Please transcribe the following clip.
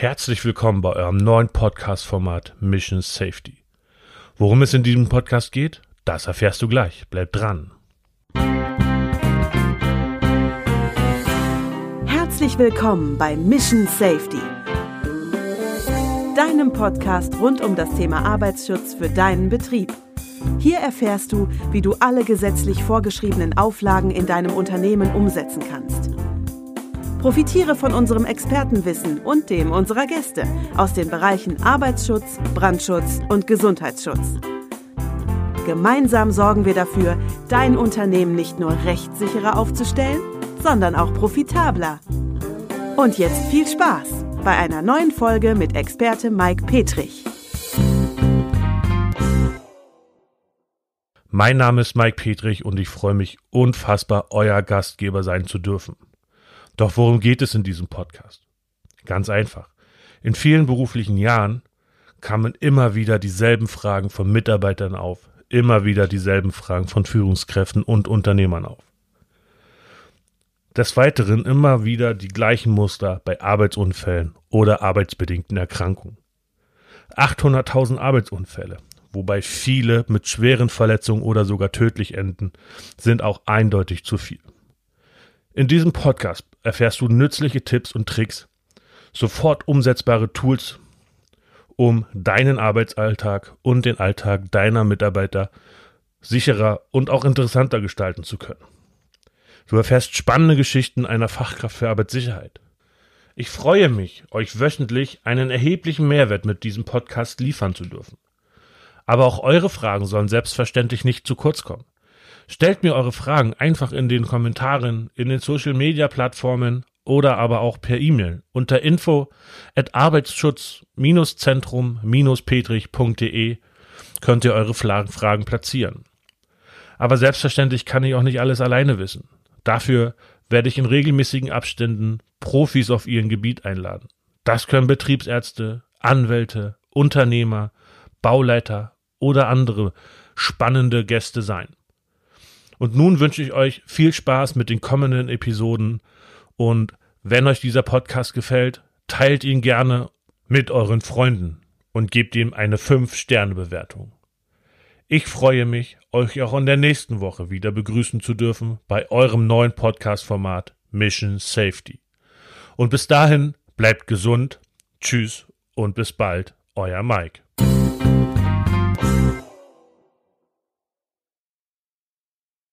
Herzlich willkommen bei eurem neuen Podcast-Format Mission Safety. Worum es in diesem Podcast geht, das erfährst du gleich. Bleib dran. Herzlich willkommen bei Mission Safety, deinem Podcast rund um das Thema Arbeitsschutz für deinen Betrieb. Hier erfährst du, wie du alle gesetzlich vorgeschriebenen Auflagen in deinem Unternehmen umsetzen kannst. Profitiere von unserem Expertenwissen und dem unserer Gäste aus den Bereichen Arbeitsschutz, Brandschutz und Gesundheitsschutz. Gemeinsam sorgen wir dafür, dein Unternehmen nicht nur rechtssicherer aufzustellen, sondern auch profitabler. Und jetzt viel Spaß bei einer neuen Folge mit Experte Mike Petrich. Mein Name ist Mike Petrich und ich freue mich unfassbar, euer Gastgeber sein zu dürfen. Doch worum geht es in diesem Podcast? Ganz einfach. In vielen beruflichen Jahren kamen immer wieder dieselben Fragen von Mitarbeitern auf, immer wieder dieselben Fragen von Führungskräften und Unternehmern auf. Des Weiteren immer wieder die gleichen Muster bei Arbeitsunfällen oder arbeitsbedingten Erkrankungen. 800.000 Arbeitsunfälle, wobei viele mit schweren Verletzungen oder sogar tödlich enden, sind auch eindeutig zu viel. In diesem Podcast erfährst du nützliche Tipps und Tricks, sofort umsetzbare Tools, um deinen Arbeitsalltag und den Alltag deiner Mitarbeiter sicherer und auch interessanter gestalten zu können. Du erfährst spannende Geschichten einer Fachkraft für Arbeitssicherheit. Ich freue mich, euch wöchentlich einen erheblichen Mehrwert mit diesem Podcast liefern zu dürfen. Aber auch eure Fragen sollen selbstverständlich nicht zu kurz kommen. Stellt mir eure Fragen einfach in den Kommentaren, in den Social Media Plattformen oder aber auch per E-Mail unter info at arbeitsschutz-zentrum-petrich.de könnt ihr eure Fragen platzieren. Aber selbstverständlich kann ich auch nicht alles alleine wissen. Dafür werde ich in regelmäßigen Abständen Profis auf ihren Gebiet einladen. Das können Betriebsärzte, Anwälte, Unternehmer, Bauleiter oder andere spannende Gäste sein. Und nun wünsche ich euch viel Spaß mit den kommenden Episoden und wenn euch dieser Podcast gefällt, teilt ihn gerne mit euren Freunden und gebt ihm eine 5-Sterne-Bewertung. Ich freue mich, euch auch in der nächsten Woche wieder begrüßen zu dürfen bei eurem neuen Podcast-Format Mission Safety. Und bis dahin bleibt gesund, tschüss und bis bald, euer Mike.